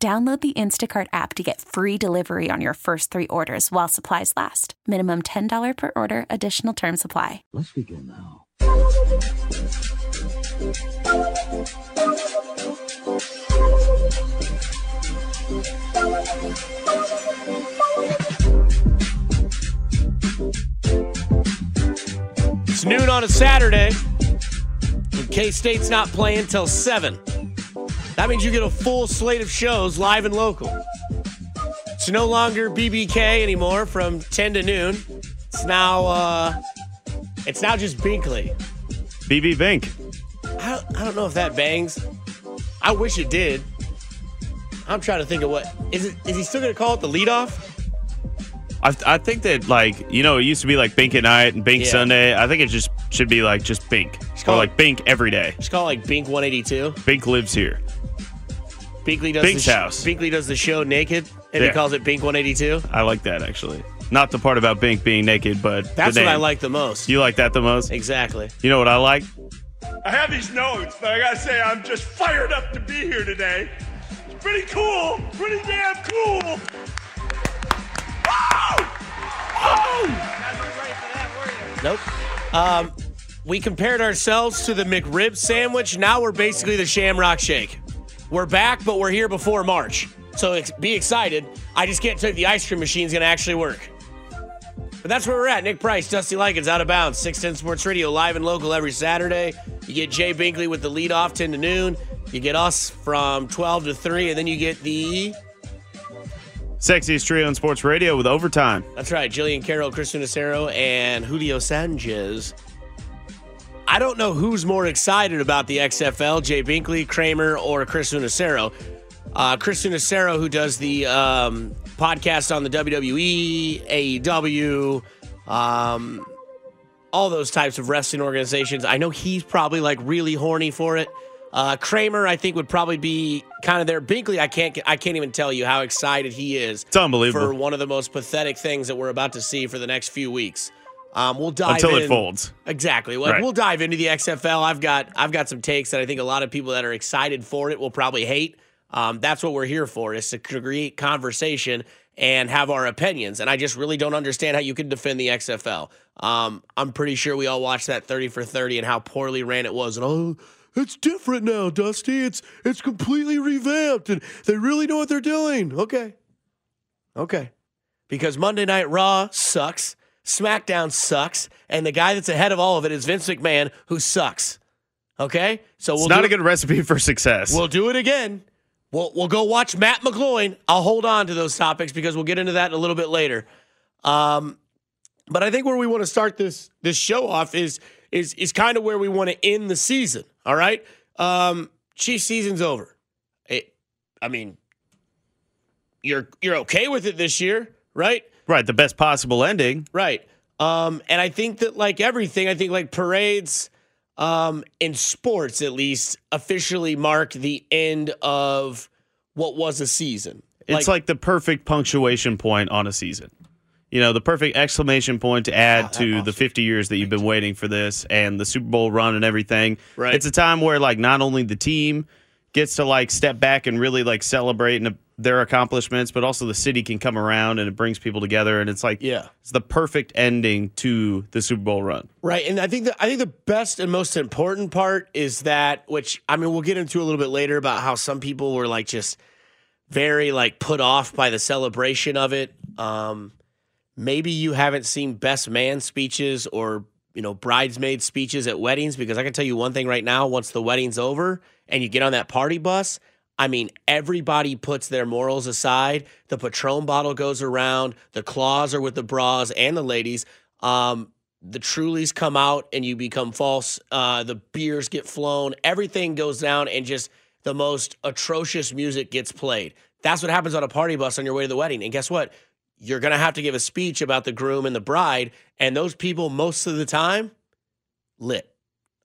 Download the Instacart app to get free delivery on your first three orders while supplies last. Minimum $10 per order, additional term supply. Let's begin now. It's noon on a Saturday. And K State's not playing till 7. That means you get a full slate of shows live and local. It's no longer BBK anymore from 10 to noon. It's now uh it's now just Binkley. BB Bink. I don't, I don't know if that bangs. I wish it did. I'm trying to think of what is it is he still gonna call it the leadoff? I, I think that like you know it used to be like Bink at night and Bink Yeah. Sunday. I think it just should be like just Bink call or it- like Bink every day. Just call it like Bink 182. Bink lives here. Binkley does Bink's the sh- house. Binkley does the show naked and he Yeah. calls it Bink 182. I like that actually. Not the part about Bink being naked, but That's the what I name. like the most. You like that the most? exactly. You know what I like? I have these notes, but I gotta say, I'm just fired up to be here today. It's pretty cool, pretty damn cool. Woo! Woo! Nope. Um, we compared ourselves to the McRib sandwich. Now we're basically the Shamrock Shake. We're back, but we're here before March. So ex- be excited. I just can't tell you the ice cream machine's going to actually work. But that's where we're at. Nick Price, Dusty Likens, out of bounds. 610 Sports Radio, live and local every Saturday. You get Jay Binkley with the lead off 10 to noon. You get us from 12 to 3, and then you get the. Sexiest trio in sports radio with overtime. That's right, Jillian Carroll, Chris Unicero, and Julio Sanchez. I don't know who's more excited about the XFL, Jay Binkley, Kramer, or Chris Unicero. Uh, Chris Unicero, who does the um, podcast on the WWE, AEW, um, all those types of wrestling organizations. I know he's probably like really horny for it. Uh, Kramer, I think, would probably be kind of there. Binkley, I can't, I can't even tell you how excited he is. It's unbelievable. for one of the most pathetic things that we're about to see for the next few weeks. Um, we'll dive Until in. it folds. Exactly. Like, Right. We'll dive into the XFL. I've got I've got some takes that I think a lot of people that are excited for it will probably hate. Um, that's what we're here for is to create conversation and have our opinions. And I just really don't understand how you can defend the XFL. Um, I'm pretty sure we all watched that 30 for 30 and how poorly ran it was. And oh, it's different now, Dusty. It's it's completely revamped and they really know what they're doing. Okay. Okay. Because Monday Night Raw sucks, SmackDown sucks, and the guy that's ahead of all of it is Vince McMahon, who sucks. Okay? So we'll it's not do a good recipe for success. We'll do it again. We'll we'll go watch Matt McGloin. I'll hold on to those topics because we'll get into that a little bit later. Um, but I think where we want to start this this show off is is is kind of where we want to end the season. All right, um, Chiefs season's over. It, I mean, you're you're okay with it this year, right? Right, the best possible ending. Right. Um, and I think that like everything, I think like parades um, in sports at least officially mark the end of what was a season. It's like, the perfect punctuation point on a season. You know, the perfect exclamation point to add to the 50 years that you've been waiting for this and the Super Bowl run and everything. Right. It's a time where like not only the team gets to like step back and really like celebrate and their accomplishments, but also the city can come around and it brings people together and it's like Yeah. it's the perfect ending to the Super Bowl run. Right, and I think that I think the best and most important part is that, which I mean, we'll get into a little bit later about how some people were like just very like put off by the celebration of it. Um, maybe you haven't seen best man speeches or you know bridesmaid speeches at weddings because I can tell you one thing right now: once the wedding's over and you get on that party bus. I mean, everybody puts their morals aside. The Patron bottle goes around. The claws are with the bras and the ladies. Um, the Trulies come out and you become false. Uh, the beers get flown. Everything goes down and just the most atrocious music gets played. That's what happens on a party bus on your way to the wedding. And guess what? You're going to have to give a speech about the groom and the bride. And those people, most of the time, lit.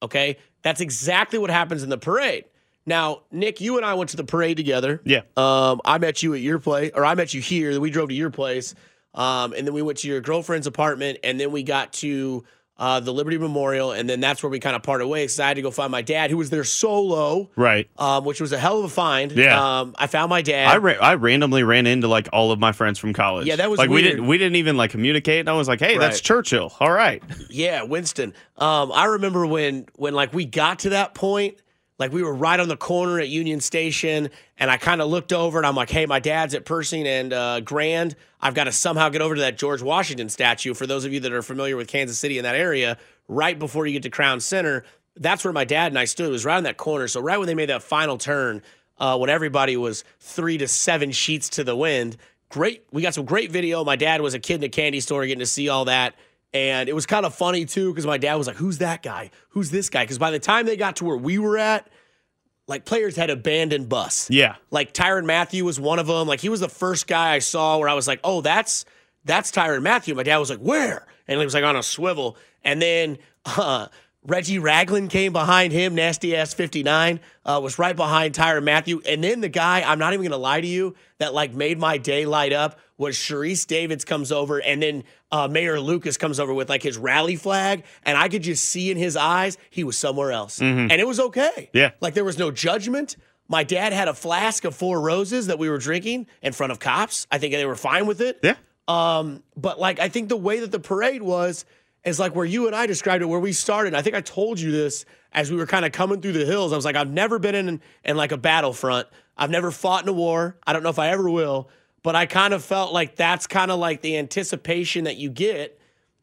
Okay. That's exactly what happens in the parade. Now, Nick, you and I went to the parade together. Yeah. Um, I met you at your place, or I met you here. We drove to your place. Um, and then we went to your girlfriend's apartment. And then we got to uh, the Liberty Memorial, and then that's where we kind of parted ways. I had to go find my dad, who was there solo, Right. um, which was a hell of a find. Yeah. um, I found my dad. I ra- I randomly ran into like all of my friends from college. Yeah, that was like we didn't we didn't even like communicate. And I was like, hey, that's Churchill. All right. Yeah, Winston. Um, I remember when when like we got to that point, like we were right on the corner at Union Station, and I kind of looked over and I'm like, hey, my dad's at Pershing and uh, Grand. I've got to somehow get over to that George Washington statue. For those of you that are familiar with Kansas City in that area, right before you get to Crown Center, that's where my dad and I stood. It was right on that corner. So right when they made that final turn, uh, when everybody was three to seven sheets to the wind, great. We got some great video. My dad was a kid in a candy store getting to see all that. And it was kind of funny too, because my dad was like, Who's that guy? Who's this guy? Because by the time they got to where we were at, like players had abandoned bus. Yeah. Like Tyrann Mathieu was one of them. Like he was the first guy I saw where I was like, Oh, that's that's Tyrann Mathieu. My dad was like, Where? And he was like on a swivel. And then uh Reggie Ragland came behind him, nasty ass 59, uh, was right behind Tyrann Mathieu. And then the guy, I'm not even gonna lie to you, that like made my day light up was Sharice Davids comes over, and then uh, Mayor Lucas comes over with like his rally flag, and I could just see in his eyes he was somewhere else, and it was okay. Yeah. like there was no judgment. My dad had a flask of Four Roses that we were drinking in front of cops. I think they were fine with it. Yeah. Um, but like I think the way that the parade was is like where you and I described it, where we started. I think I told you this as we were kind of coming through the hills. I was like, I've never been in in like a battlefront. I've never fought in a war. I don't know if I ever will. But I kind of felt like that's kind of like the anticipation that you get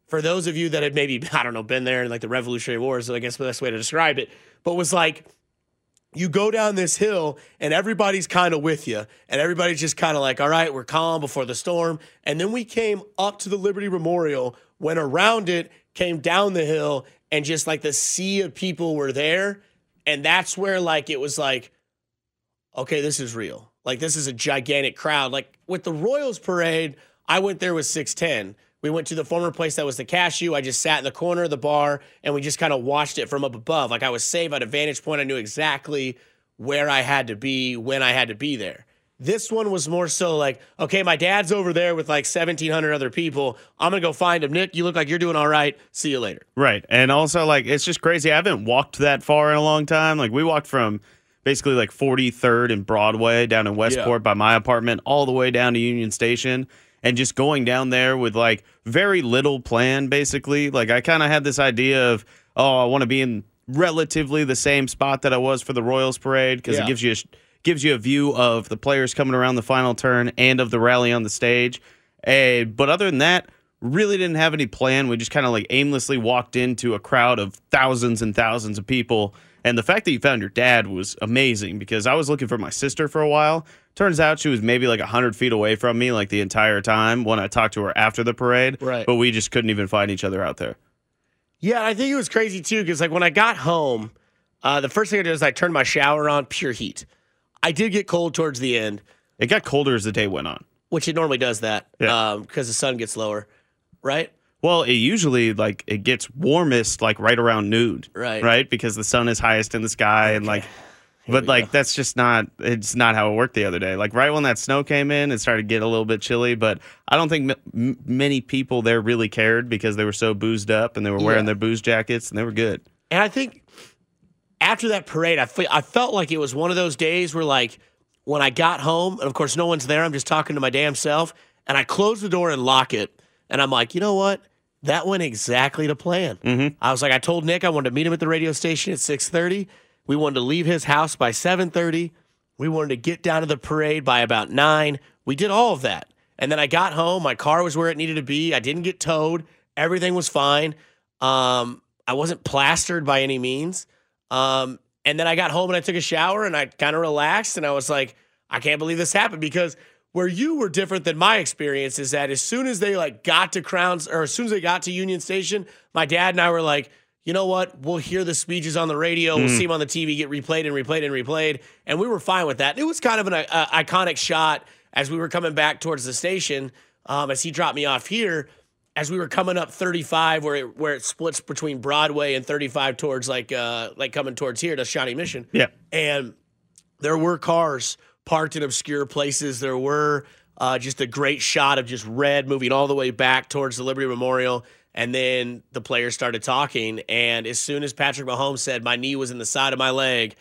for those of you that had maybe I don't know been there in like the Revolutionary Wars. I guess the best way to describe it. But was like you go down this hill and everybody's kind of with you and everybody's just kind of like all right we're calm before the storm. And then we came up to the liberty memorial went around it came down the hill and just like the sea of people were there. And that's where like it was like okay this is real. Like this is a gigantic crowd. Like with the royals parade i went there with 610 we went to the former place that was the cashew i just sat in the corner of the bar and we just kind of watched it from up above like i was safe at a vantage point i knew exactly where i had to be when i had to be there this one was more so like, okay, my dad's over there with like 1,700 other people. I'm going to go find him. Nick, you look like you're doing all right. See you later. Right. And also, like, it's just crazy. I haven't walked that far in a long time. Like, we walked from basically like 43rd and Broadway down in Westport by my apartment all the way down to Union Station. And just going down there with like very little plan, basically. Like, I kind of had this idea of, oh, I want to be in relatively the same spot that I was for the Royals parade because Yeah. it gives you a, gives you a view of the players coming around the final turn and of the rally on the stage. Eh, but other than that, really didn't have any plan. We just kind of like aimlessly walked into a crowd of thousands and thousands of people. And the fact that you found your dad was amazing because I was looking for my sister for a while. Turns out she was maybe like 100 feet away from me like the entire time when I talked to her after the parade. Right. But we just couldn't even find each other out there. Yeah, I think it was crazy too because like when I got home, uh, the first thing I did is I turned my shower on, pure heat. I did get cold towards the end, It got colder as the day went on. which it normally does that Yeah. because the sun gets lower, right? Well, it usually like it gets warmest like right around noon, Right. Right, because the sun is highest in the sky, and like, but like go. that's just not it's not how it worked the other day. Like right when that snow came in, it started to get a little bit chilly, but I don't think many people there really cared because they were so boozed up and they were wearing Yeah. their booze jackets and they were good. And I think after that parade, I, fe- I felt like it was one of those days where, like, when I got home, and of course, no one's there, I'm just talking to my damn self, and I close the door and lock it. And I'm like, you know what? That went exactly to plan. Mm-hmm. I was like, I told Nick I wanted to meet him at the radio station at 6:30. We wanted to leave his house by 7:30. We wanted to get down to the parade by about nine. We did all of that. And then I got home. My car was where it needed to be. I didn't get towed. Everything was fine. Um, I wasn't plastered by any means. Um, and then I got home and I took a shower and I kind of relaxed and I was like, I can't believe this happened because where you were different than my experience is that as soon as they like got to Crowns or as soon as they got to Union Station, my dad and I were like, you know what? We'll hear the speeches on the radio. We'll see them on the TV get replayed and replayed and replayed. And we were fine with that. It was kind of an uh, iconic shot as we were coming back towards the station um, as he dropped me off here. As we were coming up 35, where it, where it splits between Broadway and 35 towards like uh, like coming towards here to Shawnee Mission. Yeah. And there were cars parked in obscure places. There were uh, just a great shot of just red moving all the way back towards the Liberty Memorial. And then the players started talking. And as soon as Patrick Mahomes said, My knee was in the side of my leg,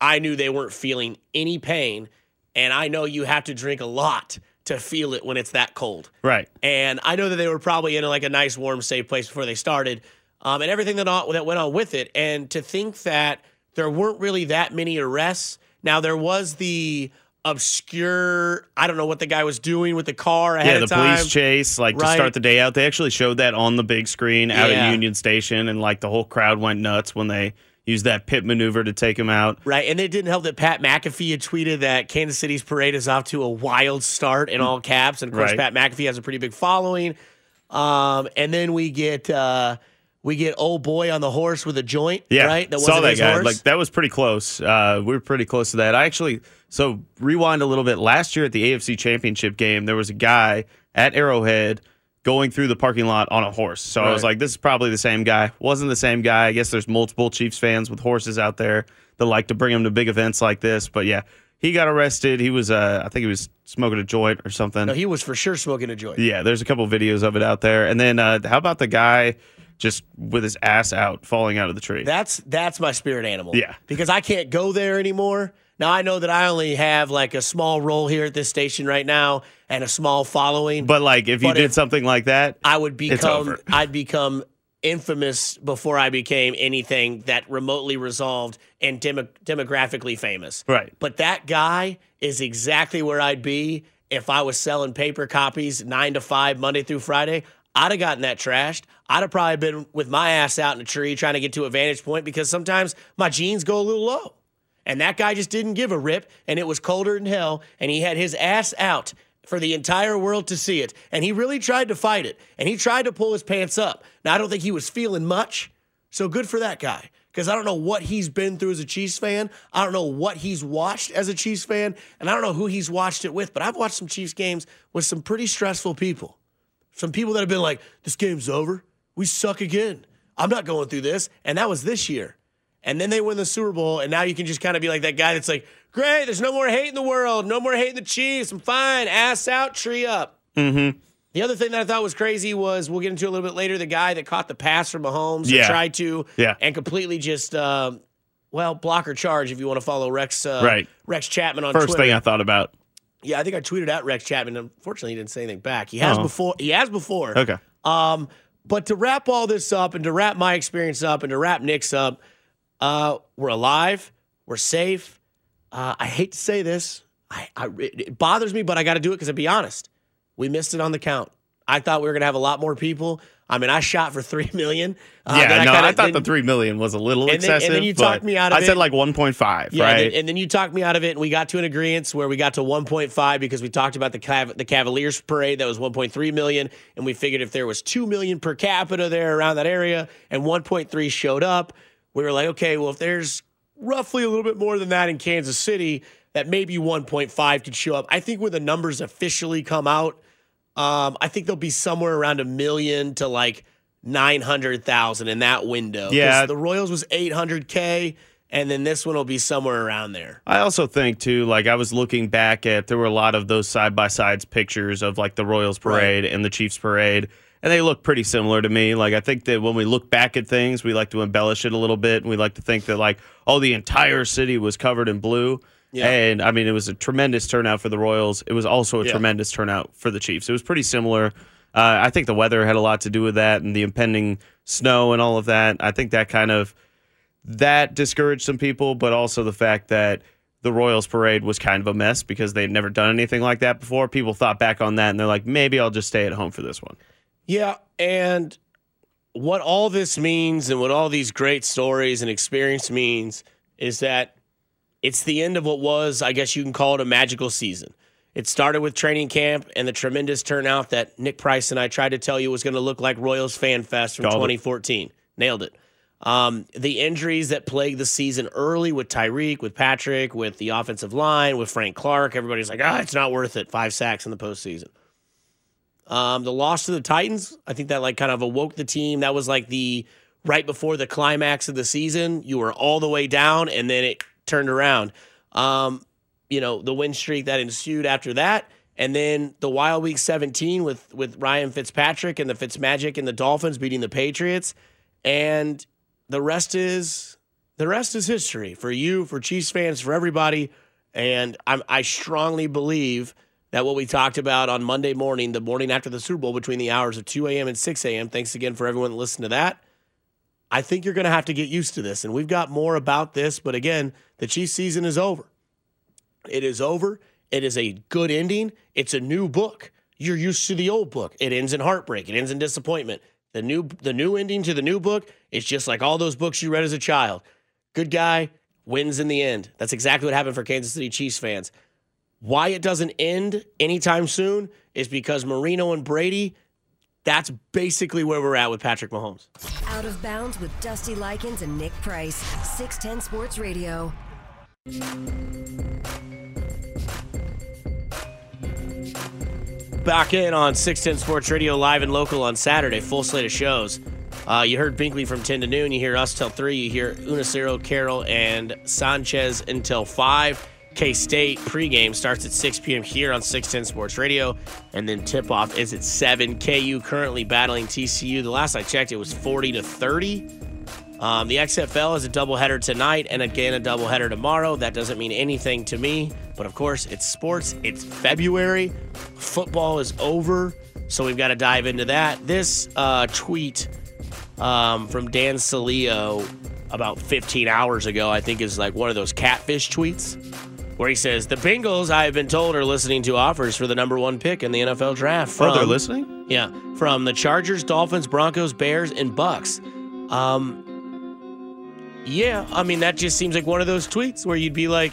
I knew they weren't feeling any pain. And I know you have to drink a lot to feel it when it's that cold. Right. And I know that they were probably in like a nice, warm, safe place before they started, um, and everything that that went on with it. And to think that there weren't really that many arrests. Now there was the obscure. I don't know what the guy was doing with the car ahead Yeah, the of time. police chase, like to start the day out. They actually showed that on the big screen out Yeah. at Union Station, and like the whole crowd went nuts when they used that pit maneuver to take him out. Right, and it didn't help that Pat McAfee had tweeted that Kansas City's parade is off to a wild start in all caps, and of course Right. Pat McAfee has a pretty big following. Um, and then we get uh, we get old boy on the horse with a joint. Yeah, right. saw wasn't that guy. horse. Like that was pretty close. Uh, we were pretty close to that. I actually so rewind a little bit. Last year at the AFC Championship game, there was a guy at Arrowhead going through the parking lot on a horse. So I was like, this is probably the same guy. Wasn't the same guy. I guess there's multiple Chiefs fans with horses out there that like to bring them to big events like this. But yeah, he got arrested. He was, uh, I think he was smoking a joint or something. no, he was for sure smoking a joint. Yeah, there's a couple videos of it out there. And then uh, how about the guy just with his ass out falling out of the tree? That's that's my spirit animal. Yeah. Because I can't go there anymore. Now I know that I only have like a small role here at this station right now and a small following. but like if you But did if- something like that, I would become over. I'd become infamous before I became anything that remotely resolved and demo- demographically famous. Right. But that guy is exactly where I'd be if I was selling paper copies nine to five Monday through Friday. I'd have gotten that trashed. I'd have probably been with my ass out in a tree trying to get to a vantage point because sometimes my jeans go a little low. And that guy just didn't give a rip, and it was colder than hell, and he had his ass out for the entire world to see it. And he really tried to fight it, and he tried to pull his pants up. Now, I don't think he was feeling much, so good for that guy. Because I don't know what he's been through as a Chiefs fan. I don't know what he's watched as a Chiefs fan, and I don't know who he's watched it with, but I've watched some Chiefs games with some pretty stressful people. Some people that have been like, this game's over. We suck again. I'm not going through this. And that was this year. And then they win the Super Bowl, and now you can just kind of be like that guy that's like, great, there's no more hate in the world, no more hate in the Chiefs. I'm fine. Ass out, tree up. Mm-hmm. The other thing that I thought was crazy was we'll get into a little bit later the guy that caught the pass from Mahomes and Yeah. tried to, Yeah. and completely just, um, well, block or charge if you want to follow Rex, uh, Right. Rex Chapman on first Twitter. thing I thought about. Yeah, I think I tweeted at Rex Chapman. Unfortunately, he didn't say anything back. He has Oh. before. He has before. Okay. Um, but to wrap all this up and to wrap my experience up and to wrap Nick's up, uh, we're alive. We're safe. Uh, I hate to say this. I, I it bothers me, but I got to do it because, to be honest, we missed it on the count. I thought we were gonna have a lot more people. I mean, I shot for three million. Uh, yeah, then no, kinda I thought the three million was a little And then- and excessive. then you talked me out of I said like one point five, Yeah, and then, and then you talked me out of it, and we got to an agreement where we got to 1.5 because we talked about the Cav- the Cavaliers parade that was 1.3 million, and we figured if there was 2 million per capita there around that area, and 1.3 showed up, we were like, okay, well if there's roughly a little bit more than that in Kansas City, that maybe 1.5 could show up. I think when the numbers officially come out, um, I think they'll be somewhere around a million to like 900,000 in that window. Yeah. the Royals was 800k, and then this one will be somewhere around there. I also think too, like I was looking back at there were a lot of those side by sides pictures of like the Royals parade and the Chiefs parade, and they look pretty similar to me. Like I think that when we look back at things, we like to embellish it a little bit, and we like to think that like oh the entire city was covered in blue. Yeah. And I mean, it was a tremendous turnout for the Royals. It was also a Yeah. tremendous turnout for the Chiefs. It was pretty similar. Uh, I think the weather had a lot to do with that, and the impending snow and all of that. I think that kind of that discouraged some people, but also the fact that the Royals parade was kind of a mess because they'd never done anything like that before. People thought back on that and they're like, maybe I'll just stay at home for this one. Yeah, and what all this means and what all these great stories and experience means is that it's the end of what was, I guess you can call it a magical season. It started with training camp and the tremendous turnout that Nick Price and I tried to tell you was going to look like Royals Fan Fest from Called it. 2014. Nailed it. Um, the injuries that plagued the season early with Tyreek, with Patrick, with the offensive line, with Frank Clark, everybody's like, ah, it's not worth it. Five sacks in the postseason. Um, the loss to the Titans, I think that like kind of awoke the team. That was like the right before the climax of the season. You were all the way down, and then it turned around. Um, you know, the win streak that ensued after that, and then the wild week 17 with with Ryan Fitzpatrick and the Fitzmagic and the Dolphins beating the Patriots, and the rest is the rest is history for you, for Chiefs fans, for everybody. And I'm, I strongly believe that what we talked about on Monday morning, the morning after the Super Bowl, between the hours of 2 a.m. and 6 a.m. Thanks again for everyone that listened to that. I think you're going to have to get used to this. And we've got more about this. But again, the Chiefs season is over. It is over. It is a good ending. It's a new book. You're used to the old book. It ends in heartbreak. It ends in disappointment. The new the new ending to the new book is just like all those books you read as a child. Good guy wins in the end. That's exactly what happened for Kansas City Chiefs fans. Why it doesn't end anytime soon is because Marino and Brady, that's basically where we're at with Patrick Mahomes. Out of bounds with Dusty Likens and Nick Price. 610 Sports Radio. Back in on 610 Sports Radio, live and local on Saturday, full slate of shows. Uh, you heard Binkley from 10 to noon. You hear us till 3. You hear Unacero, Carroll, and Sanchez until 5. K State pregame starts at 6 p.m. here on 610 Sports Radio, and then tip off is at 7. KU currently battling TCU. The last I checked, it was 40 to 30. Um, the XFL is a doubleheader tonight and again a doubleheader tomorrow. That doesn't mean anything to me, but of course, it's sports. It's February. Football is over, so we've got to dive into that. This uh, tweet um, from Dan Sileo about 15 hours ago, I think, is like one of those catfish tweets where he says, The Bengals, I have been told, are listening to offers for the number one pick in the NFL draft. From, oh, they're listening? Yeah, from the Chargers, Dolphins, Broncos, Bears, and Bucks. Um, yeah, I mean, that just seems like one of those tweets where you'd be like,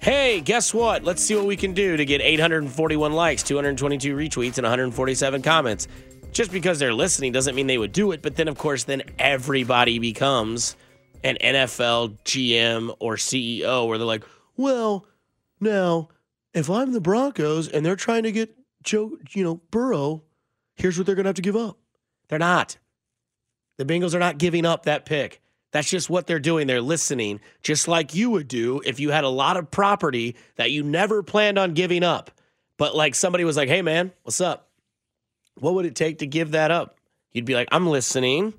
hey, guess what? Let's see what we can do to get 841 likes, 222 retweets, and 147 comments. Just because they're listening doesn't mean they would do it. But then, of course, then everybody becomes an NFL GM or CEO where they're like, well, now, if I'm the Broncos and they're trying to get Joe, you know, Burrow, here's what they're going to have to give up. They're not. The Bengals are not giving up that pick. That's just what they're doing. They're listening, just like you would do if you had a lot of property that you never planned on giving up. But like somebody was like, hey, man, what's up? What would it take to give that up? You'd be like, I'm listening.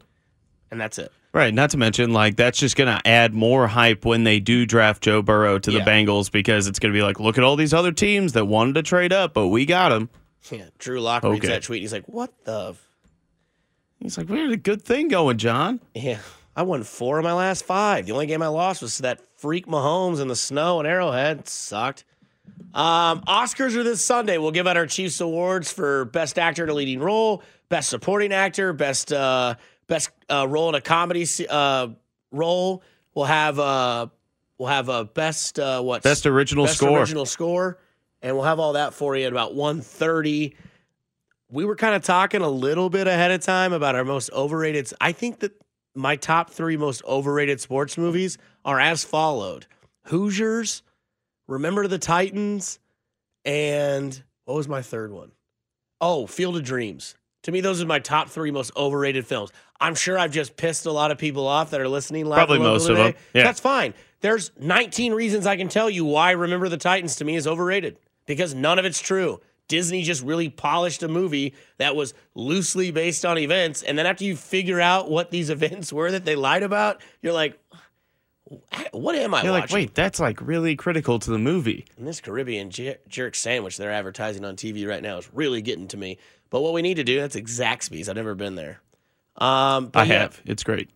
And that's it. Right. Not to mention, like, that's just going to add more hype when they do draft Joe Burrow to the Yeah. Bengals because it's going to be like, look at all these other teams that wanted to trade up, but we got him. Yeah. Drew Lock reads Okay. that tweet. He's like, what the? f-" He's like, we had a good thing going, John. Yeah. I won four of my last five. The only game I lost was to that freak Mahomes in the snow and Arrowhead. It sucked. Um, Oscars are this Sunday. We'll give out our Chiefs awards for Best Actor in a Leading Role, Best Supporting Actor, Best uh, Best uh, Role in a Comedy uh, Role. We'll have uh, we'll have a Best uh, what Best original Best score. original score, and we'll have all that for you at about 1.30. We were kind of talking a little bit ahead of time about our most overrated. I think that my top three most overrated sports movies are as followed: Hoosiers, Remember the Titans, and what was my third one? Oh, Field of Dreams. To me, those are my top three most overrated films. I'm sure I've just pissed a lot of people off that are listening live. Probably most of them. Yeah. That's fine. There's 19 reasons I can tell you why Remember the Titans to me is overrated because none of it's true. Disney just really polished a movie that was loosely based on events. And then after you figure out what these events were that they lied about, you're like, what am I You're like, watching? wait, that's like really critical to the movie. And this Caribbean jer- jerk sandwich they're advertising on TV right now is really getting to me. But what we need to do, that's Zaxby's. I've never been there. Um, but I yeah, have. It's great.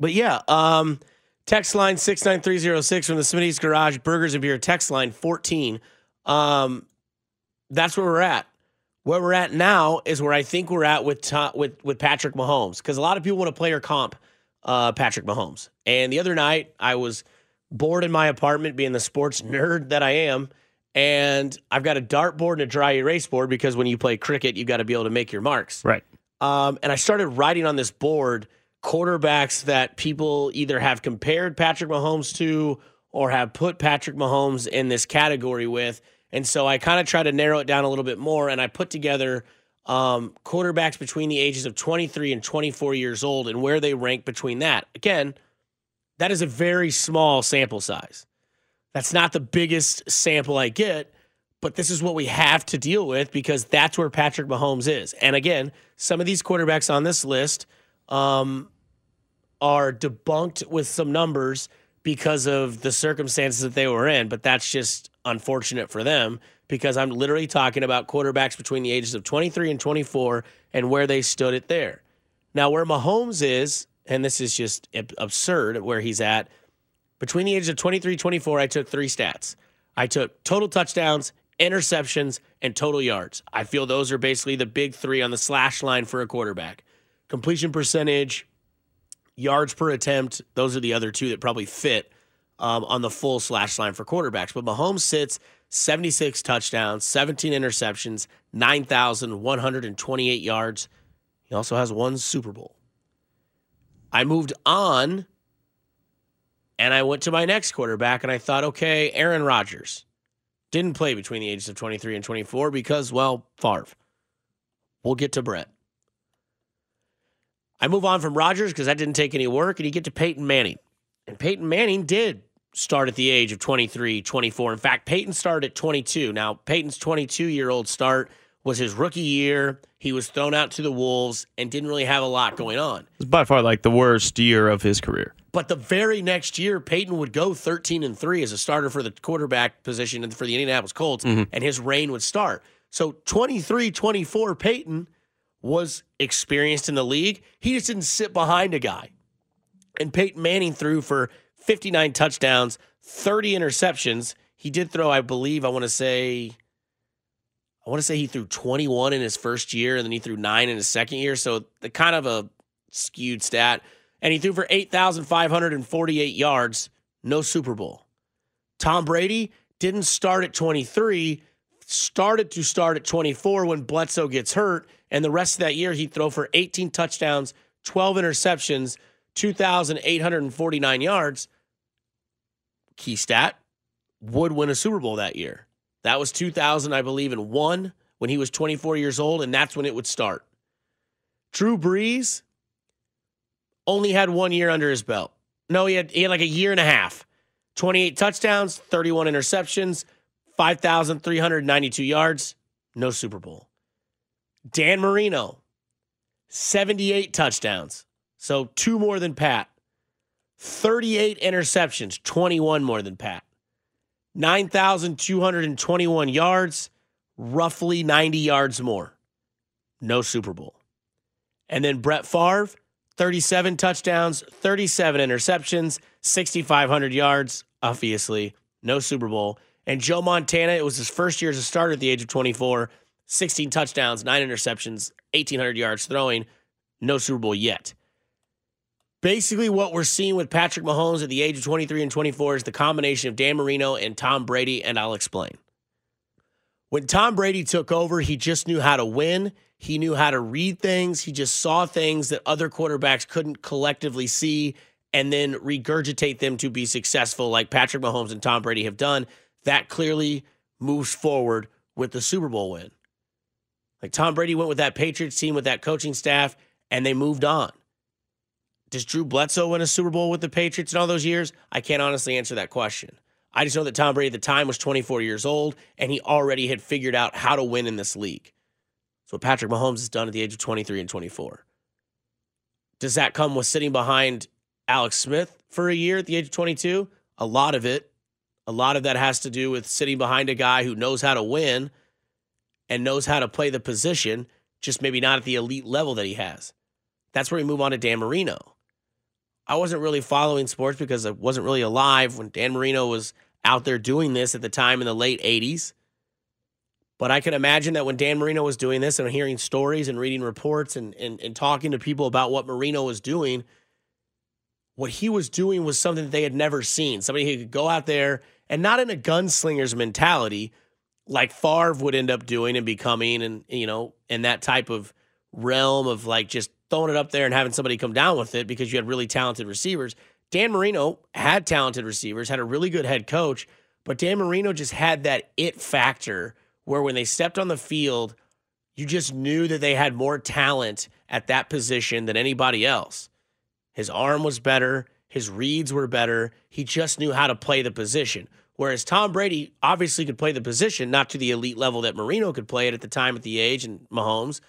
But yeah, um, text line 69306 from the Smitty's Garage Burgers and Beer text line 14. Um, that's where we're at. Where we're at now is where I think we're at with with with Patrick Mahomes because a lot of people want to play or comp uh, Patrick Mahomes. And the other night I was bored in my apartment, being the sports nerd that I am, and I've got a dartboard and a dry erase board because when you play cricket, you got to be able to make your marks. Right. Um, and I started writing on this board quarterbacks that people either have compared Patrick Mahomes to or have put Patrick Mahomes in this category with. And so I kind of try to narrow it down a little bit more and I put together um, quarterbacks between the ages of 23 and 24 years old and where they rank between that. Again, that is a very small sample size. That's not the biggest sample I get, but this is what we have to deal with because that's where Patrick Mahomes is. And again, some of these quarterbacks on this list um, are debunked with some numbers because of the circumstances that they were in, but that's just unfortunate for them because I'm literally talking about quarterbacks between the ages of 23 and 24 and where they stood it there. Now, where Mahomes is, and this is just absurd where he's at, between the ages of 23 24, I took three stats. I took total touchdowns, interceptions, and total yards. I feel those are basically the big three on the slash line for a quarterback. Completion percentage, yards per attempt, those are the other two that probably fit um, on the full slash line for quarterbacks. But Mahomes sits 76 touchdowns, 17 interceptions, 9,128 yards. He also has one Super Bowl. I moved on and I went to my next quarterback and I thought, okay, Aaron Rodgers didn't play between the ages of 23 and 24 because, well, Favre. We'll get to Brett. I move on from Rodgers because that didn't take any work, and you get to Peyton Manning. And Peyton Manning did start at the age of 23, 24. In fact, Peyton started at 22. Now, Peyton's 22 year old start was his rookie year. He was thrown out to the Wolves and didn't really have a lot going on. It's by far like the worst year of his career. But the very next year, Peyton would go 13 and 3 as a starter for the quarterback position for the Indianapolis Colts, mm-hmm. and his reign would start. So 23 24, Peyton was experienced in the league. He just didn't sit behind a guy. And Peyton Manning threw for 59 touchdowns, 30 interceptions. He did throw, I believe, I want to say, I want to say he threw 21 in his first year and then he threw nine in his second year. So the kind of a skewed stat. And he threw for 8,548 yards, no Super Bowl. Tom Brady didn't start at 23, started to start at 24 when Bledsoe gets hurt. And the rest of that year, he'd throw for 18 touchdowns, 12 interceptions, 2,849 yards. Key stat would win a Super Bowl that year. That was 2000, I believe, and one when he was 24 years old, and that's when it would start. Drew Brees only had one year under his belt. No, he had he had like a year and a half. 28 touchdowns, 31 interceptions, 5,392 yards, no Super Bowl. Dan Marino, 78 touchdowns, so two more than Pat. 38 interceptions, 21 more than Pat. 9,221 yards, roughly 90 yards more. No Super Bowl. And then Brett Favre, 37 touchdowns, 37 interceptions, 6,500 yards, obviously, no Super Bowl. And Joe Montana, it was his first year as a starter at the age of 24, 16 touchdowns, nine interceptions, 1,800 yards throwing, no Super Bowl yet basically what we're seeing with Patrick Mahomes at the age of 23 and 24 is the combination of Dan Marino and Tom Brady, and I'll explain. When Tom Brady took over, he just knew how to win. He knew how to read things. He just saw things that other quarterbacks couldn't collectively see and then regurgitate them to be successful, like Patrick Mahomes and Tom Brady have done. That clearly moves forward with the Super Bowl win. Like Tom Brady went with that Patriots team, with that coaching staff, and they moved on. Does Drew Bledsoe win a Super Bowl with the Patriots in all those years? I can't honestly answer that question. I just know that Tom Brady at the time was 24 years old and he already had figured out how to win in this league. That's what Patrick Mahomes has done at the age of 23 and 24. Does that come with sitting behind Alex Smith for a year at the age of 22? A lot of it. A lot of that has to do with sitting behind a guy who knows how to win and knows how to play the position, just maybe not at the elite level that he has. That's where we move on to Dan Marino. I wasn't really following sports because I wasn't really alive when Dan Marino was out there doing this at the time in the late 80s. But I can imagine that when Dan Marino was doing this and hearing stories and reading reports and, and, and talking to people about what Marino was doing, what he was doing was something that they had never seen. Somebody who could go out there and not in a gunslinger's mentality like Favre would end up doing and becoming, and, you know, in that type of realm of like just throwing it up there and having somebody come down with it because you had really talented receivers. Dan Marino had talented receivers, had a really good head coach, but Dan Marino just had that it factor where when they stepped on the field, you just knew that they had more talent at that position than anybody else. His arm was better, his reads were better. He just knew how to play the position. Whereas Tom Brady obviously could play the position, not to the elite level that Marino could play it at the time at the age and Mahomes,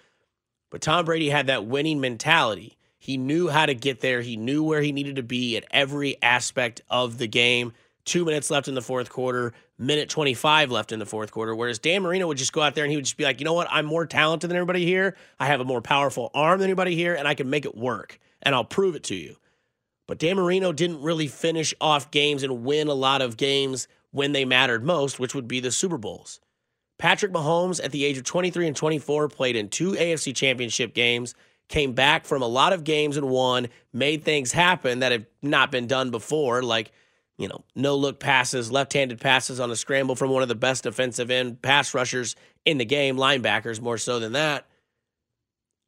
but Tom Brady had that winning mentality. He knew how to get there. He knew where he needed to be at every aspect of the game. Two minutes left in the fourth quarter, minute 25 left in the fourth quarter. Whereas Dan Marino would just go out there and he would just be like, you know what? I'm more talented than everybody here. I have a more powerful arm than anybody here, and I can make it work. And I'll prove it to you. But Dan Marino didn't really finish off games and win a lot of games when they mattered most, which would be the Super Bowls. Patrick Mahomes, at the age of 23 and 24, played in two AFC championship games came back from a lot of games and won, made things happen that have not been done before, like, you know, no look passes, left handed passes on a scramble from one of the best defensive end pass rushers in the game, linebackers more so than that.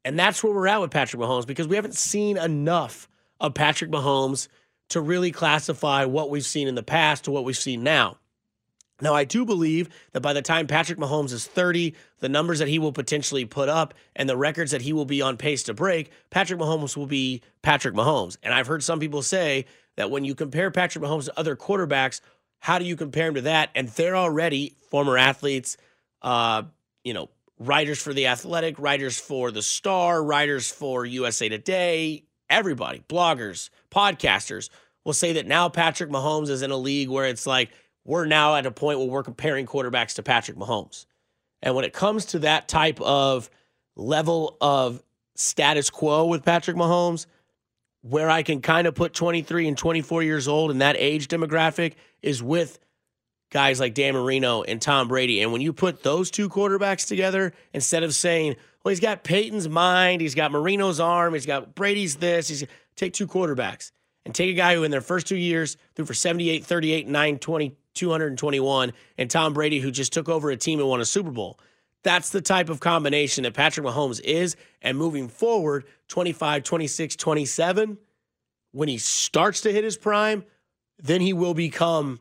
And that's where we're at with Patrick Mahomes because we haven't seen enough of Patrick Mahomes to really classify what we've seen in the past to what we've seen now. Now, I do believe that by the time Patrick Mahomes is 30, the numbers that he will potentially put up and the records that he will be on pace to break, Patrick Mahomes will be Patrick Mahomes. And I've heard some people say that when you compare Patrick Mahomes to other quarterbacks, how do you compare him to that? And they're already former athletes, uh, you know, writers for The Athletic, writers for The Star, writers for USA Today, everybody, bloggers, podcasters will say that now Patrick Mahomes is in a league where it's like, we're now at a point where we're comparing quarterbacks to Patrick Mahomes. And when it comes to that type of level of status quo with Patrick Mahomes, where I can kind of put 23 and 24 years old in that age demographic is with guys like Dan Marino and Tom Brady. And when you put those two quarterbacks together, instead of saying, well, he's got Peyton's mind, he's got Marino's arm, he's got Brady's this, he's take two quarterbacks and take a guy who in their first two years threw for 78, 38, 9, 20, 221, and Tom Brady, who just took over a team and won a Super Bowl. That's the type of combination that Patrick Mahomes is. And moving forward, 25, 26, 27, when he starts to hit his prime, then he will become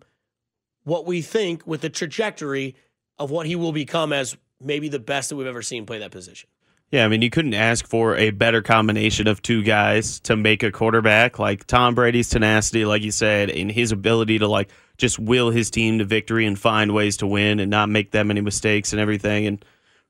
what we think with the trajectory of what he will become as maybe the best that we've ever seen play that position. Yeah, I mean, you couldn't ask for a better combination of two guys to make a quarterback. Like Tom Brady's tenacity, like you said, and his ability to like just will his team to victory and find ways to win and not make that many mistakes and everything, and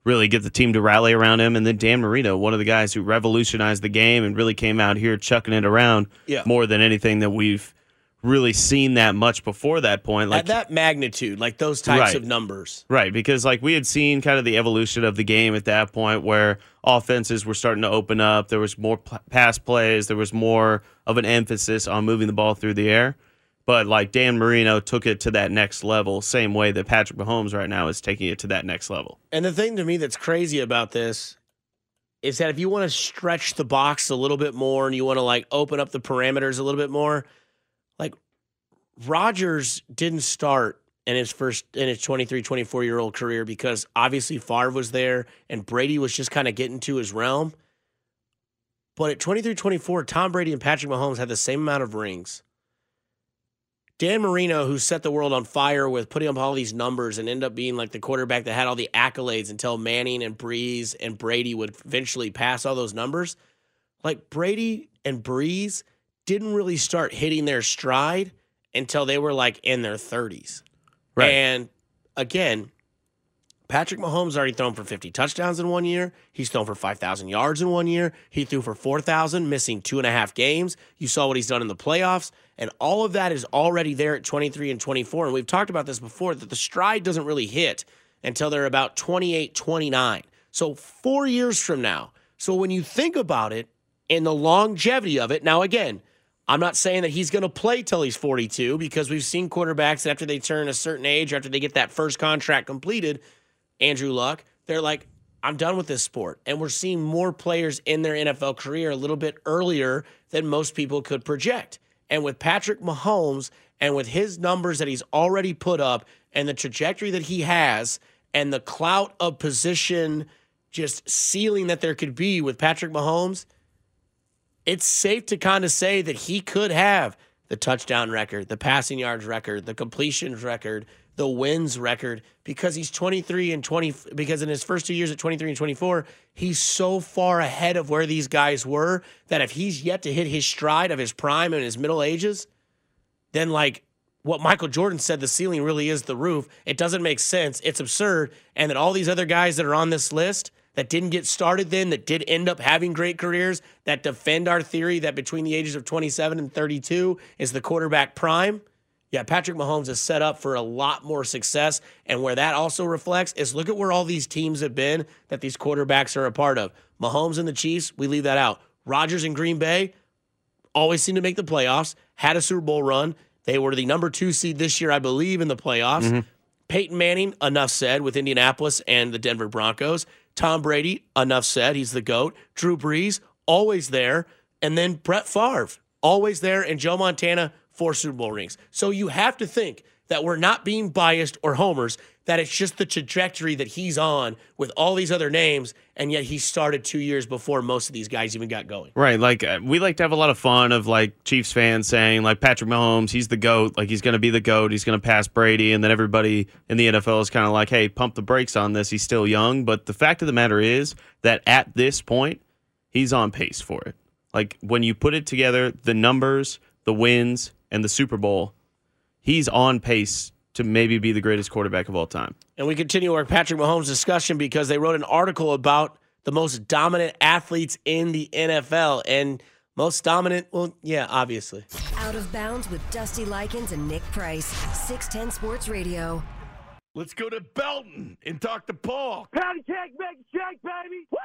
really get the team to rally around him. And then Dan Marino, one of the guys who revolutionized the game and really came out here chucking it around Yeah. more than anything that we've really seen that much before that point. Like At that magnitude, like those types Right. of numbers. Right, because like we had seen kind of the evolution of the game at that point where offenses were starting to open up. There was more p- pass plays. There was more of an emphasis on moving the ball through the air. But like Dan Marino took it to that next level, same way that Patrick Mahomes right now is taking it to that next level. And the thing to me that's crazy about this is that if you want to stretch the box a little bit more and you want to like open up the parameters a little bit more, like Rodgers didn't start in his first in his 23 24 year old career because obviously Favre was there and Brady was just kind of getting to his realm. But at 23 24, Tom Brady and Patrick Mahomes had the same amount of rings. Dan Marino, who set the world on fire with putting up all these numbers and ended up being like the quarterback that had all the accolades until Manning and Brees and Brady would eventually pass all those numbers. Like Brady and Brees didn't really start hitting their stride until they were like in their 30s. Right. And again, Patrick Mahomes already thrown for 50 touchdowns in one year. He's thrown for 5,000 yards in one year. He threw for 4,000, missing two and a half games. You saw what he's done in the playoffs. And all of that is already there at 23 and 24. And we've talked about this before that the stride doesn't really hit until they're about 28, 29. So four years from now. So when you think about it and the longevity of it, now again, I'm not saying that he's going to play till he's 42 because we've seen quarterbacks after they turn a certain age, after they get that first contract completed, Andrew Luck, they're like, I'm done with this sport. And we're seeing more players in their NFL career a little bit earlier than most people could project. And with Patrick Mahomes and with his numbers that he's already put up and the trajectory that he has and the clout of position just ceiling that there could be with Patrick Mahomes, it's safe to kind of say that he could have the touchdown record, the passing yards record, the completions record, the wins record because he's 23 and 20 because in his first two years at 23 and 24 he's so far ahead of where these guys were that if he's yet to hit his stride of his prime and his middle ages then like what Michael Jordan said the ceiling really is the roof. It doesn't make sense. It's absurd. And that all these other guys that are on this list that didn't get started then that did end up having great careers that defend our theory that between the ages of 27 and 32 is the quarterback prime yeah, Patrick Mahomes is set up for a lot more success. And where that also reflects is look at where all these teams have been that these quarterbacks are a part of. Mahomes and the Chiefs, we leave that out. Rodgers and Green Bay always seem to make the playoffs, had a Super Bowl run. They were the number two seed this year, I believe, in the playoffs. Mm-hmm. Peyton Manning, enough said, with Indianapolis and the Denver Broncos. Tom Brady, enough said, he's the GOAT. Drew Brees, always there. And then Brett Favre, always there. And Joe Montana, four Super Bowl rings. So you have to think that we're not being biased or homers, that it's just the trajectory that he's on with all these other names, and yet he started two years before most of these guys even got going. Right. Like, uh, we like to have a lot of fun of like Chiefs fans saying, like, Patrick Mahomes, he's the GOAT. Like, he's going to be the GOAT. He's going to pass Brady. And then everybody in the NFL is kind of like, hey, pump the brakes on this. He's still young. But the fact of the matter is that at this point, he's on pace for it. Like, when you put it together, the numbers, the wins, and the Super Bowl, he's on pace to maybe be the greatest quarterback of all time. And we continue our Patrick Mahomes discussion because they wrote an article about the most dominant athletes in the NFL. And most dominant, well, yeah, obviously. Out of bounds with Dusty Likens and Nick Price, 610 Sports Radio. Let's go to Belton and talk to Paul. Patty cake, make shake, baby. Woo!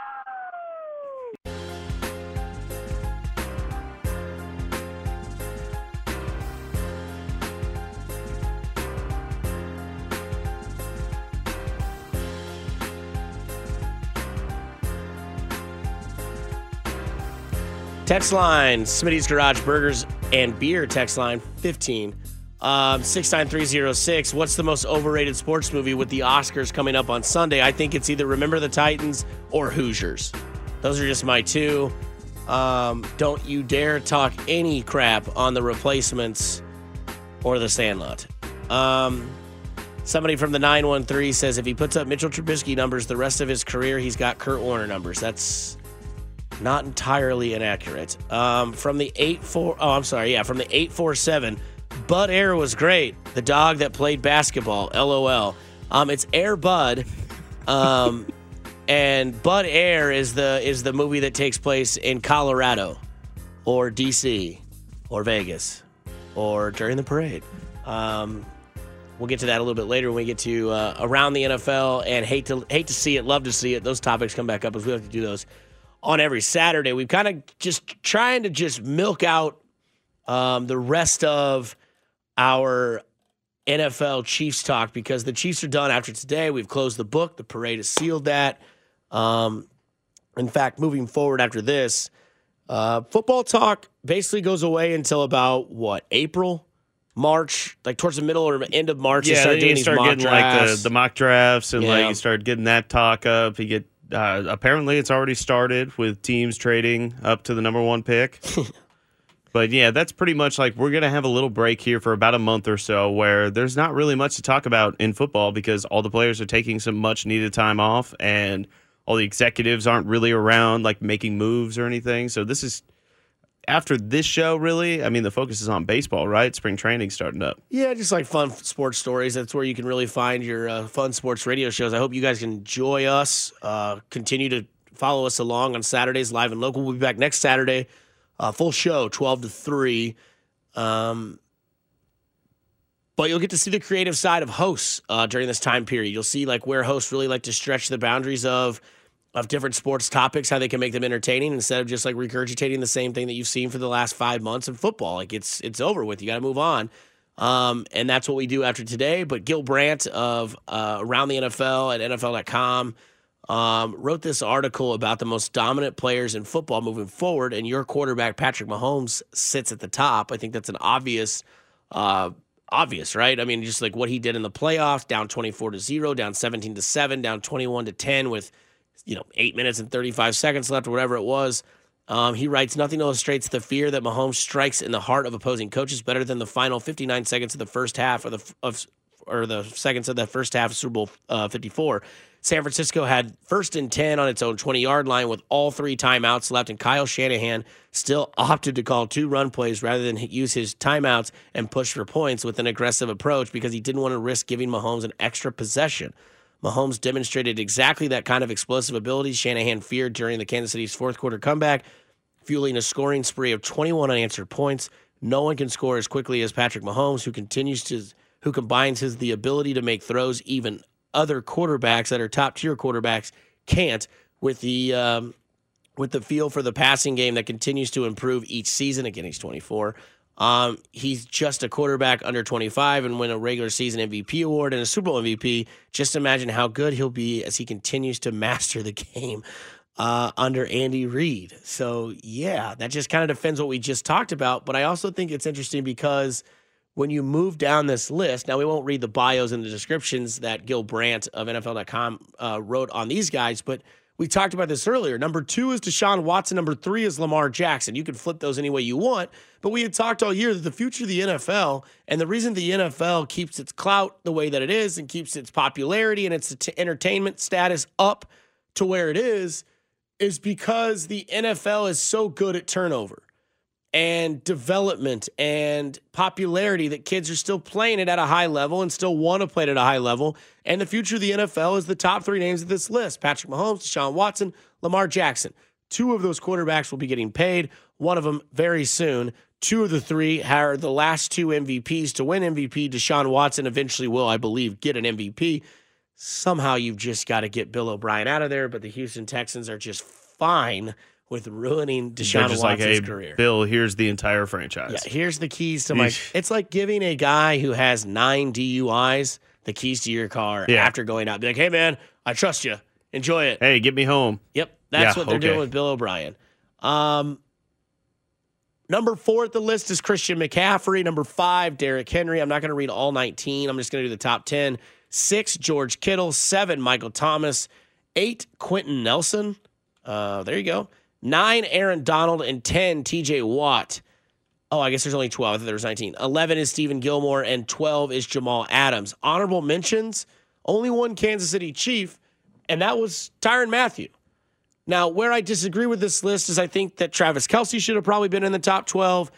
Text line, Smitty's Garage Burgers and Beer text line 15 um, 69306. What's the most overrated sports movie with the Oscars coming up on Sunday? I think it's either Remember the Titans or Hoosiers. Those are just my two. Um, don't you dare talk any crap on the replacements or the Sandlot. Um, somebody from the 913 says if he puts up Mitchell Trubisky numbers the rest of his career, he's got Kurt Warner numbers. That's not entirely inaccurate. Um, from the eight four, oh, I'm sorry, yeah, from the eight four seven. Bud Air was great. The dog that played basketball. LOL. Um, it's Air Bud, um, and Bud Air is the is the movie that takes place in Colorado, or DC, or Vegas, or during the parade. Um, we'll get to that a little bit later when we get to uh, around the NFL and hate to hate to see it, love to see it. Those topics come back up as we have to do those on every Saturday. We've kind of just trying to just milk out um, the rest of our NFL Chiefs talk because the Chiefs are done after today. We've closed the book. The parade has sealed that. Um, in fact, moving forward after this, uh, football talk basically goes away until about what April. March, like towards the middle or end of March, Yeah, start doing you these start getting like the, the mock drafts, and like you start getting that talk up. You get uh, apparently it's already started with teams trading up to the number one pick. but yeah, that's pretty much like we're gonna have a little break here for about a month or so, where there's not really much to talk about in football because all the players are taking some much needed time off, and all the executives aren't really around like making moves or anything. So this is. After this show, really, I mean, the focus is on baseball, right? Spring training starting up. Yeah, just like fun sports stories. That's where you can really find your uh, fun sports radio shows. I hope you guys can enjoy us. Uh, continue to follow us along on Saturdays, live and local. We'll be back next Saturday, uh, full show, 12 to 3. Um, but you'll get to see the creative side of hosts uh, during this time period. You'll see like where hosts really like to stretch the boundaries of of different sports topics, how they can make them entertaining instead of just like regurgitating the same thing that you've seen for the last five months in football. Like it's it's over with. You got to move on. Um, and that's what we do after today. But Gil Brandt of uh, Around the NFL at NFL.com um, wrote this article about the most dominant players in football moving forward, and your quarterback Patrick Mahomes sits at the top. I think that's an obvious, uh, obvious, right? I mean, just like what he did in the playoffs, down twenty four to zero, down seventeen to seven, down twenty one to ten with you know eight minutes and thirty five seconds left or whatever it was. Um, he writes, Nothing illustrates the fear that Mahomes strikes in the heart of opposing coaches better than the final 59 seconds of the first half or the, of, or the seconds of the first half of Super Bowl uh, 54. San Francisco had first and 10 on its own 20 yard line with all three timeouts left, and Kyle Shanahan still opted to call two run plays rather than use his timeouts and push for points with an aggressive approach because he didn't want to risk giving Mahomes an extra possession. Mahomes demonstrated exactly that kind of explosive ability Shanahan feared during the Kansas City's fourth quarter comeback, fueling a scoring spree of 21 unanswered points. No one can score as quickly as Patrick Mahomes, who continues to who combines his the ability to make throws even other quarterbacks that are top tier quarterbacks can't with the um, with the feel for the passing game that continues to improve each season. Again, he's 24. Um, he's just a quarterback under 25 and win a regular season MVP award and a Super Bowl MVP. Just imagine how good he'll be as he continues to master the game uh, under Andy Reid. So, yeah, that just kind of defends what we just talked about. But I also think it's interesting because when you move down this list, now we won't read the bios and the descriptions that Gil Brandt of NFL.com uh, wrote on these guys, but we talked about this earlier. Number two is Deshaun Watson. Number three is Lamar Jackson. You can flip those any way you want, but we had talked all year that the future of the NFL and the reason the NFL keeps its clout the way that it is and keeps its popularity and its entertainment status up to where it is is because the NFL is so good at turnover and development and popularity that kids are still playing it at a high level and still want to play it at a high level. And the future of the NFL is the top three names of this list Patrick Mahomes, Deshaun Watson, Lamar Jackson. Two of those quarterbacks will be getting paid, one of them very soon. Two of the three are the last two MVPs to win MVP. Deshaun Watson eventually will, I believe, get an MVP. Somehow you've just got to get Bill O'Brien out of there, but the Houston Texans are just fine with ruining Deshaun Watson's like, hey, career. Bill, here's the entire franchise. Yeah, here's the keys to my. It's like giving a guy who has nine DUIs the keys to your car Yeah. after going out. Be like, hey man, I trust you. Enjoy it. Hey, get me home. Yep, that's Yeah, what they're okay. doing with Bill O'Brien. Um, number four at the list is Christian McCaffrey. Number five, Derrick Henry. I'm not going to read all 19. I'm just going to do the top 10. Six, George Kittle. Seven, Michael Thomas. Eight, Quenton Nelson. Uh, there you go. Nine, Aaron Donald. And 10, TJ Watt. Oh, I guess there's only 12. I thought there was 19. 11 is Stephon Gilmore, and 12 is Jamal Adams. Honorable mentions only one Kansas City Chief, and that was Tyrann Mathieu. Now, where I disagree with this list is I think that Travis Kelce should have probably been in the top 12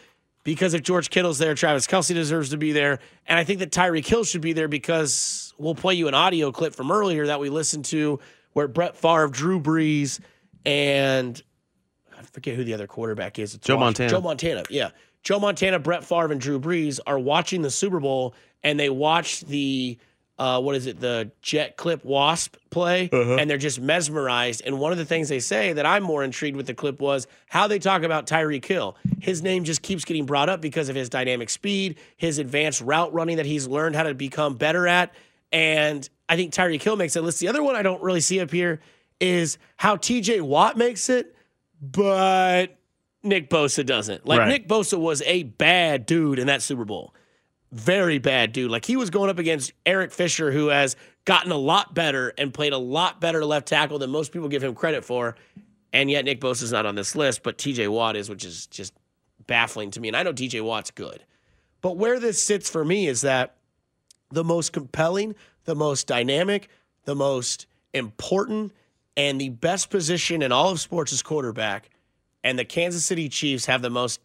because if George Kittle's there, Travis Kelce deserves to be there. And I think that Tyreek Hill should be there because we'll play you an audio clip from earlier that we listened to where Brett Favre, Drew Brees, and I forget who the other quarterback is. It's Joe Washington- Montana. Joe Montana, yeah. Joe Montana, Brett Favre, and Drew Brees are watching the Super Bowl and they watched the uh, what is it, the jet chip wasp play, and they're just mesmerized. And one of the things they say that I'm more intrigued with the clip was how they talk about Tyreek Hill. His name just keeps getting brought up because of his dynamic speed, his advanced route running that he's learned how to become better at. And I think Tyreek Hill makes it list. The other one I don't really see up here is how TJ Watt makes it, but Nick Bosa doesn't. Like Right. Nick Bosa was a bad dude in that Super Bowl. Very bad dude. Like he was going up against Eric Fisher, who has gotten a lot better and played a lot better left tackle than most people give him credit for. And yet Nick Bosa's not on this list, but TJ Watt is, which is just baffling to me. And I know TJ Watt's good. But where this sits for me is that the most compelling, the most dynamic, the most important, and the best position in all of sports is quarterback. And the Kansas City Chiefs have the most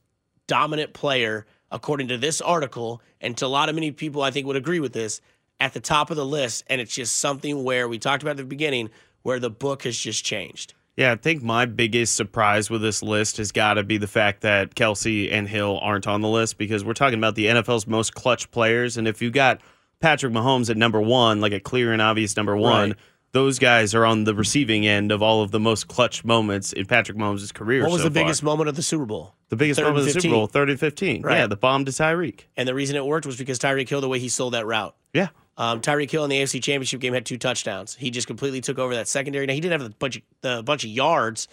dominant player, according to this article, and to a lot of many people, I think would agree with this, at the top of the list. And it's just something where we talked about at the beginning, where the book has just changed. Yeah, I think my biggest surprise with this list has got to be the fact that Kelce and Hill aren't on the list because we're talking about the NFL's most clutch players. And if you got Patrick Mahomes at number one, like a clear and obvious number one, Right. Those guys are on the receiving end of all of the most clutch moments in Patrick Mahomes' career. What was so the biggest far. moment of the Super Bowl? The biggest moment of and the Super Bowl, 30 to 15. Right. Yeah, the bomb to Tyreek. And the reason it worked was because Tyreek Hill, the way he sold that route. Yeah. Um, Tyreek Hill in the AFC Championship game had two touchdowns. He just completely took over that secondary. Now he didn't have the bunch of, the bunch of yards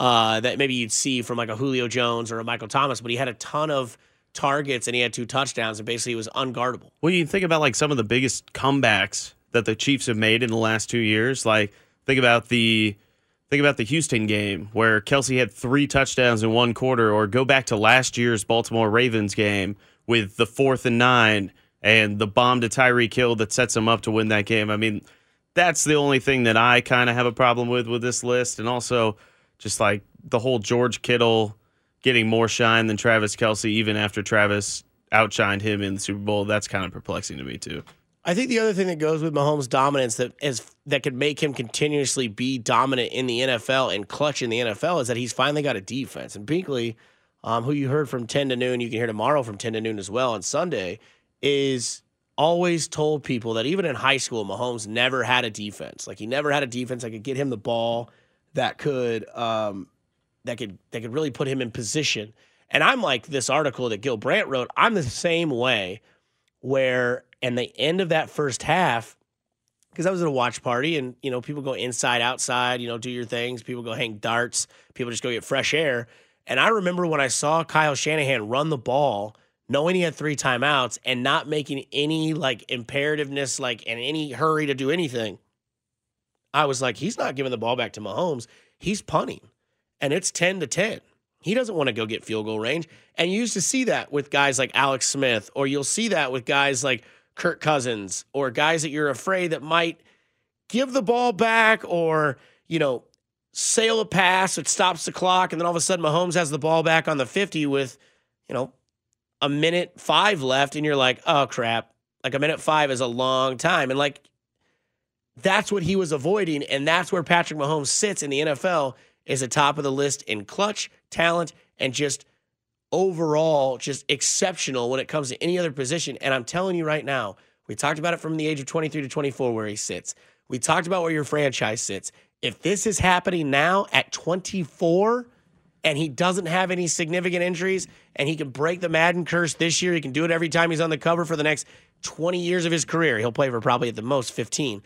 uh, that maybe you'd see from like a Julio Jones or a Michael Thomas, but he had a ton of targets and he had two touchdowns and basically he was unguardable. Well, you think about like some of the biggest comebacks that the Chiefs have made in the last two years. Like think about the Think about the Houston game where Kelce had three touchdowns in one quarter, or go back to last year's Baltimore Ravens game with the fourth and nine and the bomb to Tyreek Hill that sets him up to win that game. I mean, that's the only thing that I kind of have a problem with with this list. And also, just like the whole George Kittle getting more shine than Travis Kelce, even after Travis outshined him in the Super Bowl, that's kind of perplexing to me, too. I think the other thing that goes with Mahomes' dominance that is that could make him continuously be dominant in the NFL and clutch in the NFL is that he's finally got a defense. And Binkley, um, who you heard from 10 to noon, you can hear tomorrow from 10 to noon as well on Sunday, is always told people that even in high school, Mahomes never had a defense. Like he never had a defense that could get him the ball that could um, that could that could really put him in position. And I'm like this article that Gil Brandt wrote. I'm the same way, where and the end of that first half, because I was at a watch party and, you know, people go inside, outside, you know, do your things. People go hang darts. People just go get fresh air. And I remember when I saw Kyle Shanahan run the ball, knowing he had three timeouts and not making any like imperativeness, like in any hurry to do anything. I was like, he's not giving the ball back to Mahomes. He's punting. And it's 10 to 10. He doesn't want to go get field goal range. And you used to see that with guys like Alex Smith, or you'll see that with guys like Kirk Cousins or guys that you're afraid that might give the ball back or, you know, sail a pass that stops the clock. And then all of a sudden Mahomes has the ball back on the 50 with, you know, a minute five left. And you're like, oh, crap. Like a minute five is a long time. And like, that's what he was avoiding. And that's where Patrick Mahomes sits in the NFL is at top of the list in clutch, talent, and just overall just exceptional when it comes to any other position. And I'm telling you right now, we talked about it from the age of 23 to 24 where he sits. We talked about where your franchise sits. If this is happening now at 24 and he doesn't have any significant injuries and he can break the Madden curse this year, he can do it every time he's on the cover for the next 20 years of his career. He'll play for probably at the most 15.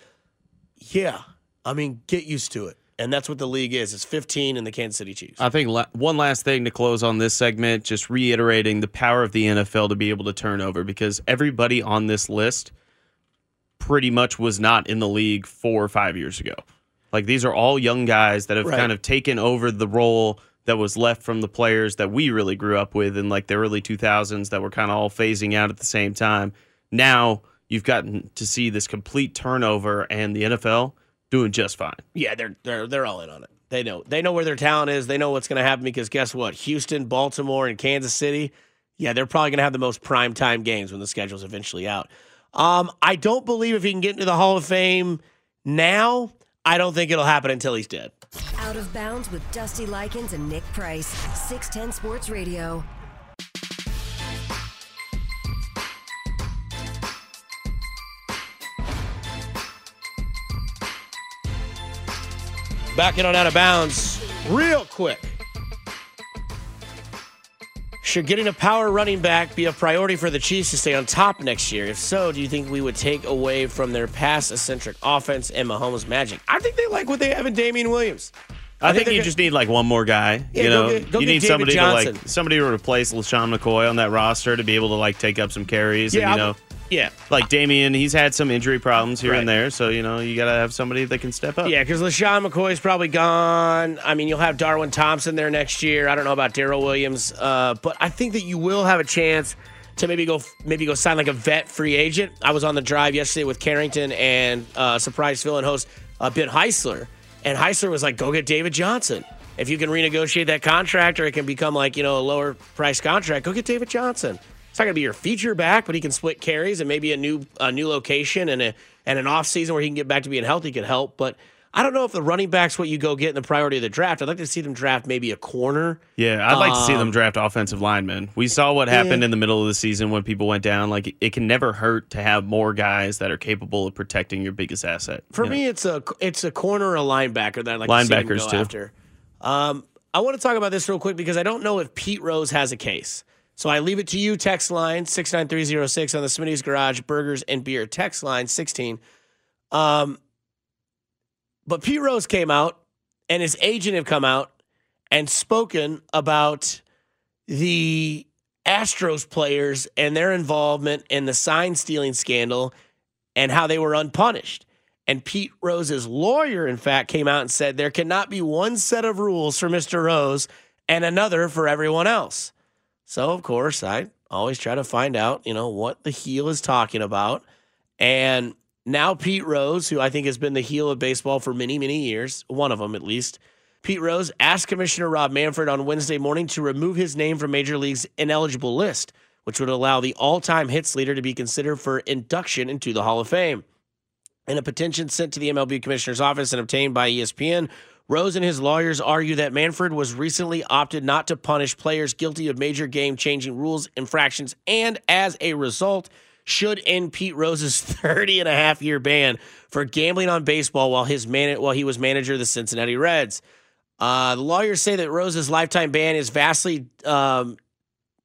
Yeah. I mean, get used to it and that's what the league is. It's 15 in the Kansas City Chiefs. I think la- one last thing to close on this segment, just reiterating the power of the NFL to be able to turn over because everybody on this list pretty much was not in the league four or five years ago. Like these are all young guys that have Right. kind of taken over the role that was left from the players that we really grew up with in like the early 2000s that were kind of all phasing out at the same time. Now you've gotten to see this complete turnover and the NFL doing just fine. Yeah, they're they're they're all in on it. They know they know where their talent is. They know what's going to happen because guess what? Houston, Baltimore, and Kansas City. Yeah, they're probably going to have the most prime time games when the schedule's eventually out. Um, I don't believe if he can get into the Hall of Fame now. I don't think it'll happen until he's dead. Out of bounds with Dusty Likens and Nick Price. 610 Sports Radio. Backing on out of bounds real quick. Should getting a power running back be a priority for the Chiefs to stay on top next year? If so, do you think we would take away from their pass eccentric offense and Mahomes' magic? I think they like what they have in Damien Williams. I, think, they're you go- just need like one more guy. Yeah, you go know, get- go you need somebody Johnson. to like somebody to replace LeSean McCoy on that roster to be able to like take up some carries. Yeah, and, you know, yeah. like Damien, he's had some injury problems here and there, so you know you gotta have somebody that can step up. Yeah, because LeSean McCoy's probably gone. I mean, you'll have Darwin Thompson there next year. I don't know about Darrel Williams, uh, but I think that you will have a chance to maybe go maybe go sign like a vet free agent. I was on the drive yesterday with Carrington and uh, surprise fill-in host uh, Ben Heisler, and Heisler was like, "Go get David Johnson." If you can renegotiate that contract, or it can become like you know a lower price contract, go get David Johnson. It's not going to be your feature back, but he can split carries and maybe a new a new location and a and an off season where he can get back to being healthy could help. But I don't know if the running back's what you go get in the priority of the draft. I'd like to see them draft maybe a corner. Yeah, I'd like to see them Um, draft offensive linemen. We saw what happened in the middle of the season when people went down. Like it can never hurt to have more guys that are capable of protecting your biggest asset. For you know? me, it's a it's a corner or a linebacker that I'd like to see them Linebackers, go too. after. Um, I want to talk about this real quick because I don't know if Pete Rose has a case. So I leave it to you. Text line six nine three zero six on the Smitty's Garage Burgers and Beer text line sixteen. Um, but Pete Rose came out and his agent have come out and spoken about the Astros players and their involvement in the sign stealing scandal and how they were unpunished. And Pete Rose's lawyer, in fact, came out and said there cannot be one set of rules for Mr. Rose and another for everyone else. So, of course, I always try to find out, you know, what the heel is talking about. And now Pete Rose, who I think has been the heel of baseball for many, many years, one of them at least, Pete Rose asked Commissioner Rob Manfred on Wednesday morning to remove his name from Major League's ineligible list, which would allow the all time hits leader to be considered for induction into the Hall of Fame. In a petition sent to the MLB Commissioner's office and obtained by ESPN, Rose and his lawyers argue that Manfred was recently opted not to punish players guilty of major game changing rules infractions and, as a result, should end Pete Rose's 30 and a half year ban for gambling on baseball while his man while he was manager of the Cincinnati Reds. Uh, the lawyers say that Rose's lifetime ban is vastly, um,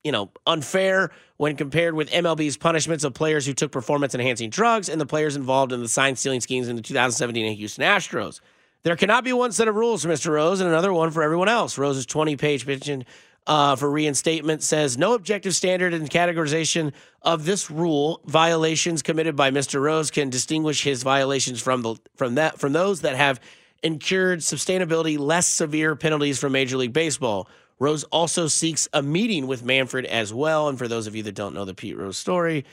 you know, unfair when compared with MLB's punishments of players who took performance enhancing drugs and the players involved in the sign stealing schemes in the 2017 Houston Astros. There cannot be one set of rules for Mr. Rose and another one for everyone else. Rose's 20 page petition uh, for reinstatement says no objective standard and categorization of this rule. Violations committed by Mr. Rose can distinguish his violations from the from that from those that have incurred sustainability less severe penalties from Major League Baseball. Rose also seeks a meeting with Manfred as well. And for those of you that don't know the Pete Rose story,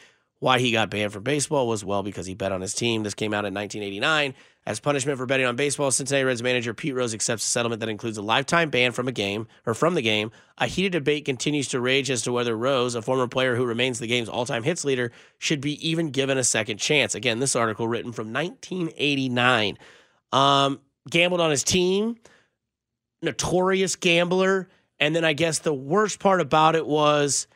why he got banned from baseball was well because he bet on his team. This came out in 1989. As punishment for betting on baseball, Cincinnati Reds manager Pete Rose accepts a settlement that includes a lifetime ban from a game or from the game. A heated debate continues to rage as to whether Rose, a former player who remains the game's all-time hits leader, should be even given a second chance. Again, this article written from 1989. Um, gambled on his team, notorious gambler, and then I guess the worst part about it was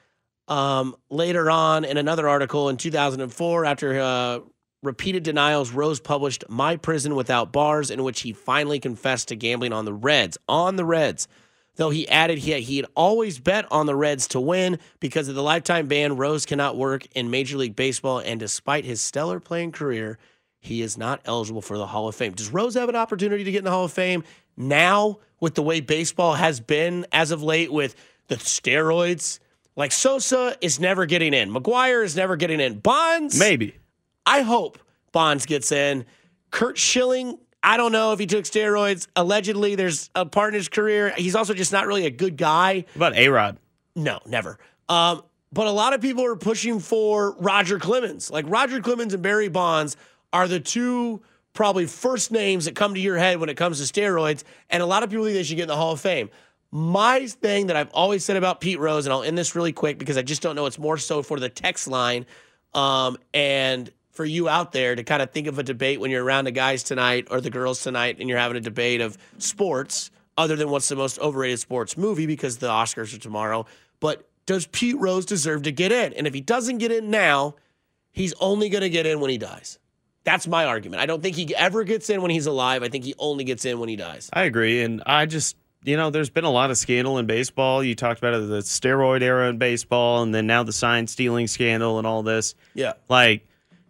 um, later on in another article in 2004, after uh, repeated denials, Rose published My Prison Without Bars, in which he finally confessed to gambling on the Reds. On the Reds. Though he added he, he had always bet on the Reds to win because of the lifetime ban, Rose cannot work in Major League Baseball, and despite his stellar playing career, he is not eligible for the Hall of Fame. Does Rose have an opportunity to get in the Hall of Fame now with the way baseball has been as of late with the steroids? Like Sosa is never getting in. McGwire is never getting in. Bonds, Maybe. I hope Bonds gets in. Curt Schilling, I don't know if he took steroids. Allegedly, there's a part in his career. He's also just not really a good guy. What about A Rod? No, never. Um, but a lot of people are pushing for Roger Clemens. Like Roger Clemens and Barry Bonds are the two probably first names that come to your head when it comes to steroids. And a lot of people think they should get in the Hall of Fame. My thing that I've always said about Pete Rose, and I'll end this really quick because I just don't know. It's more so for the text line um, and for you out there to kind of think of a debate when you're around the guys tonight or the girls tonight and you're having a debate of sports other than what's the most overrated sports movie because the Oscars are tomorrow. But does Pete Rose deserve to get in? And if he doesn't get in now, he's only going to get in when he dies. That's my argument. I don't think he ever gets in when he's alive. I think he only gets in when he dies. I agree. And I just, you know, there's been a lot of scandal in baseball. You talked about the steroid era in baseball, and then now the sign stealing scandal and all this. Yeah. Like,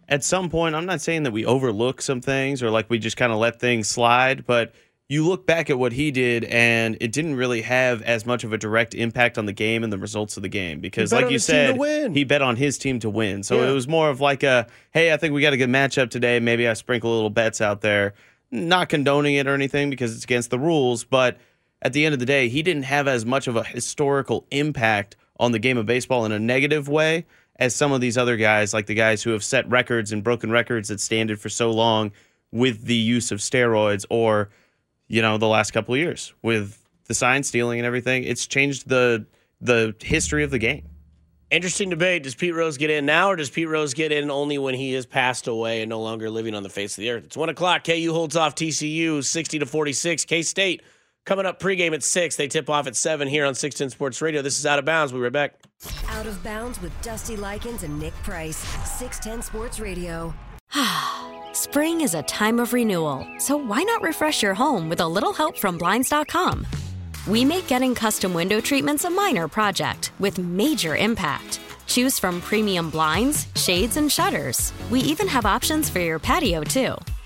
at some point, I'm not saying that we overlook some things or like we just kind of let things slide, but you look back at what he did and it didn't really have as much of a direct impact on the game and the results of the game because like you his team to said he bet on his team to win so Yeah. it was more of like a hey i think we got a good matchup today maybe i sprinkle a little bets out there not condoning it or anything because it's against the rules but at the end of the day he didn't have as much of a historical impact on the game of baseball in a negative way as some of these other guys like the guys who have set records and broken records that standard for so long with the use of steroids or you know the last couple of years with the sign stealing and everything it's changed the the history of the game Interesting debate. Does Pete Rose get in now, or does Pete Rose get in only when he has passed away and no longer living on the face of the earth? It's one o'clock. KU holds off TCU 60 to 46. K State coming up pregame at six. They tip off at seven here on 610 Sports Radio. This is out of bounds. We'll be right back. Out of bounds with Dusty Likens and Nick Price. 610 Sports Radio. Spring is a time of renewal, so why not refresh your home with a little help from Blinds.com? We make getting custom window treatments a minor project with major impact. Choose from premium blinds, shades, and shutters. We even have options for your patio, too.